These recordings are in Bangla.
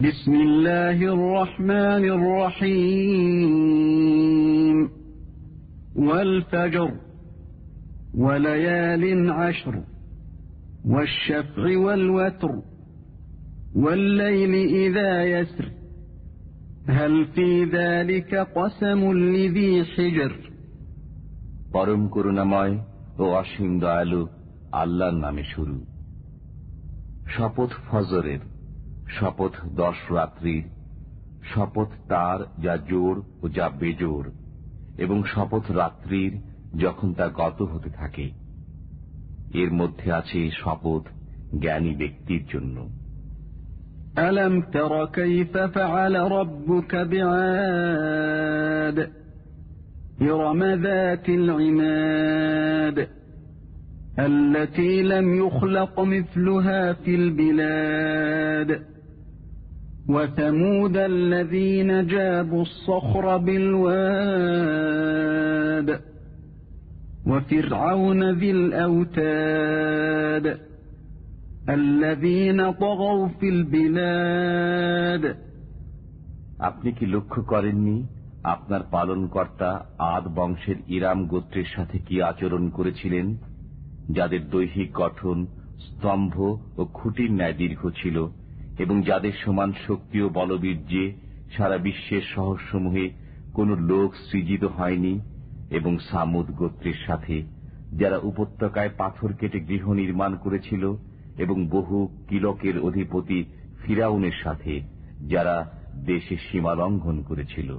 بسم الله الرحمن الرحيم والفجر وليال عشر والشفع والوتر والليل إذا يسر هل في ذلك قسم لذي حجر পরম করুণাময় ও অসীম দয়ালু আল্লাহর নামে শুরু শপথ ফজরের শপথ দশ রাত্রির শপথ তার যা জোর ও যা বেজোর এবং শপথ রাত্রির যখন তা গত হতে থাকে এর মধ্যে আছে শপথ জ্ঞানী ব্যক্তির জন্য ألم تر كيف فعل ربك بعاد إرم ذات العماد التي لم يخلق مثلها في البلاد وثمود الذين جابوا الصخر بالواد وفرعون ذي الأوتاد الذين طغوا في البلاد আপনি কি লক্ষ্য করেননি আপনার পালনকর্তা আদ বংশের ইরাম গোত্রের সাথে কি আচরণ করেছিলেন যাদের দৈহিক গঠন স্তম্ভ ও খুঁটির ন্যায় দীর্ঘ ছিল এবং যাদের সমান শক্তি ও বলবীর্যে সারা বিশ্বের শহরসমূহে কোন লোক সৃজিত হয়নি এবং সামুদ গোত্রের সাথে যারা উপত্যকায় পাথর কেটে গৃহ নির্মাণ করেছিল এবং বহু কিলকের অধিপতি ফিরাউনের সাথে যারা দেশে সীমা লঙ্ঘন করেছিল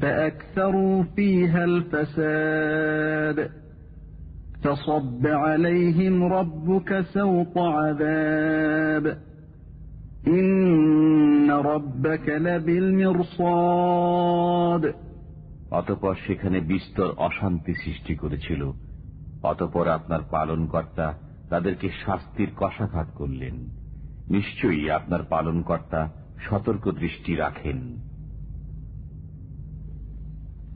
فأكثروا فيها الفساد فصب عليهم ربك سوط عذاب إن ربك لبالمرصاد অতপর সেখানে বিস্তর অশান্তি সৃষ্টি করেছিল। অতপর আপনার পালনকর্তা তাদেরকে শাস্তির কষাঘাত করলেন। নিশ্চয়ই আপনার পালনকর্তা সতর্ক দৃষ্টি রাখেন।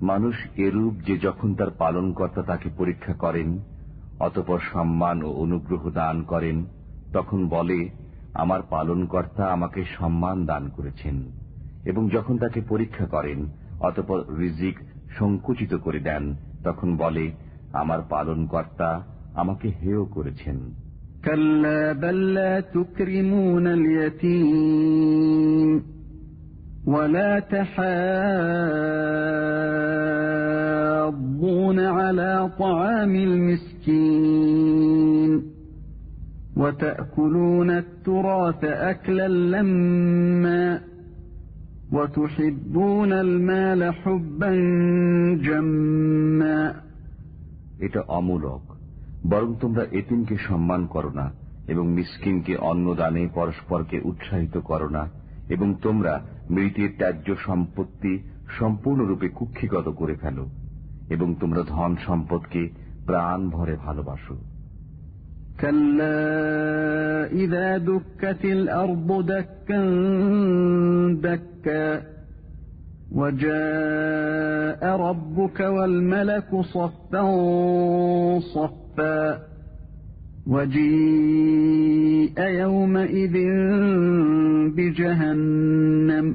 মানুষ এরূপ যে যখন তার পালনকর্তা তাকে পরীক্ষা করেন অতপর সম্মান ও অনুগ্রহ দান করেন তখন বলে আমার পালনকর্তা আমাকে সম্মান দান করেছেন এবং যখন তাকে পরীক্ষা করেন অতপর রিজিক সংকুচিত করে দেন তখন বলে আমার পালনকর্তা আমাকে হেয় করেছেন كلا بل لا تكرمون اليتيم ولا تحاضون على طعام المسكين وتأكلون التراث أكلا لما وتحبون المال حبا جما এটা অমূলক বরং তোমরা এতিমকে সম্মান করো না এবং মিসকিনকে অন্নদানে পরস্পরকে উৎসাহিত করো না এবং তোমরা মৃতের ত্যায্য সম্পত্তি সম্পূর্ণরূপে কুক্ষিগত করে ফেলো এবং তোমরা ধন সম্পদকে প্রাণ ভরে ভালোবাসো كلا إذا دكت الأرض دكا دكا وجاء ربك والملك صفا صفا وجيء يومئذ بجهنم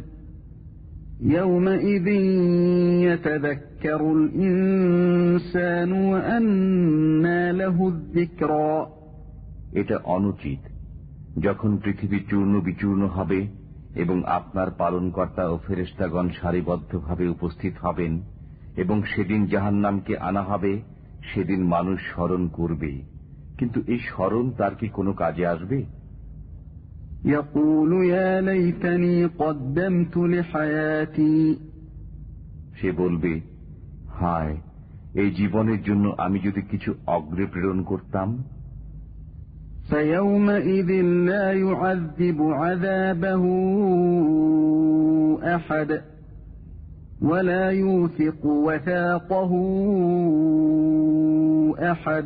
يومئذ يتذكر الإنسان وأنى له الذكرى এটা অনুচিত যখন পৃথিবী চূর্ণ বিচূর্ণ হবে এবং আপনার পালনকর্তা ও ফেরেস্তাগণ সারিবদ্ধভাবে উপস্থিত হবেন এবং সেদিন জাহান নামকে আনা হবে সেদিন মানুষ স্মরণ করবে কিন্তু এই স্মরণ তার কি কোনো কাজে আসবে يقول يا ليتني قدمت لحياتي সে বলবে হায় এই জীবনের জন্য আমি যদি কিছু অগ্রে প্রেরণ করতাম فيومئذ لا يعذب عذابه أحد ولا يوثق وثاقه أحد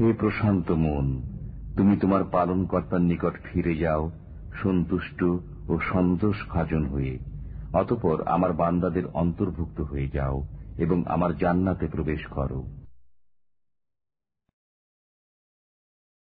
হে প্রশান্ত মন, তুমি তোমার পালনকর্তার নিকট ফিরে যাও, সন্তুষ্ট ও সন্তোষ ভাজন হয়ে। অতপর আমার বান্দাদের অন্তর্ভুক্ত হয়ে যাও এবং আমার জান্নাতে প্রবেশ করো।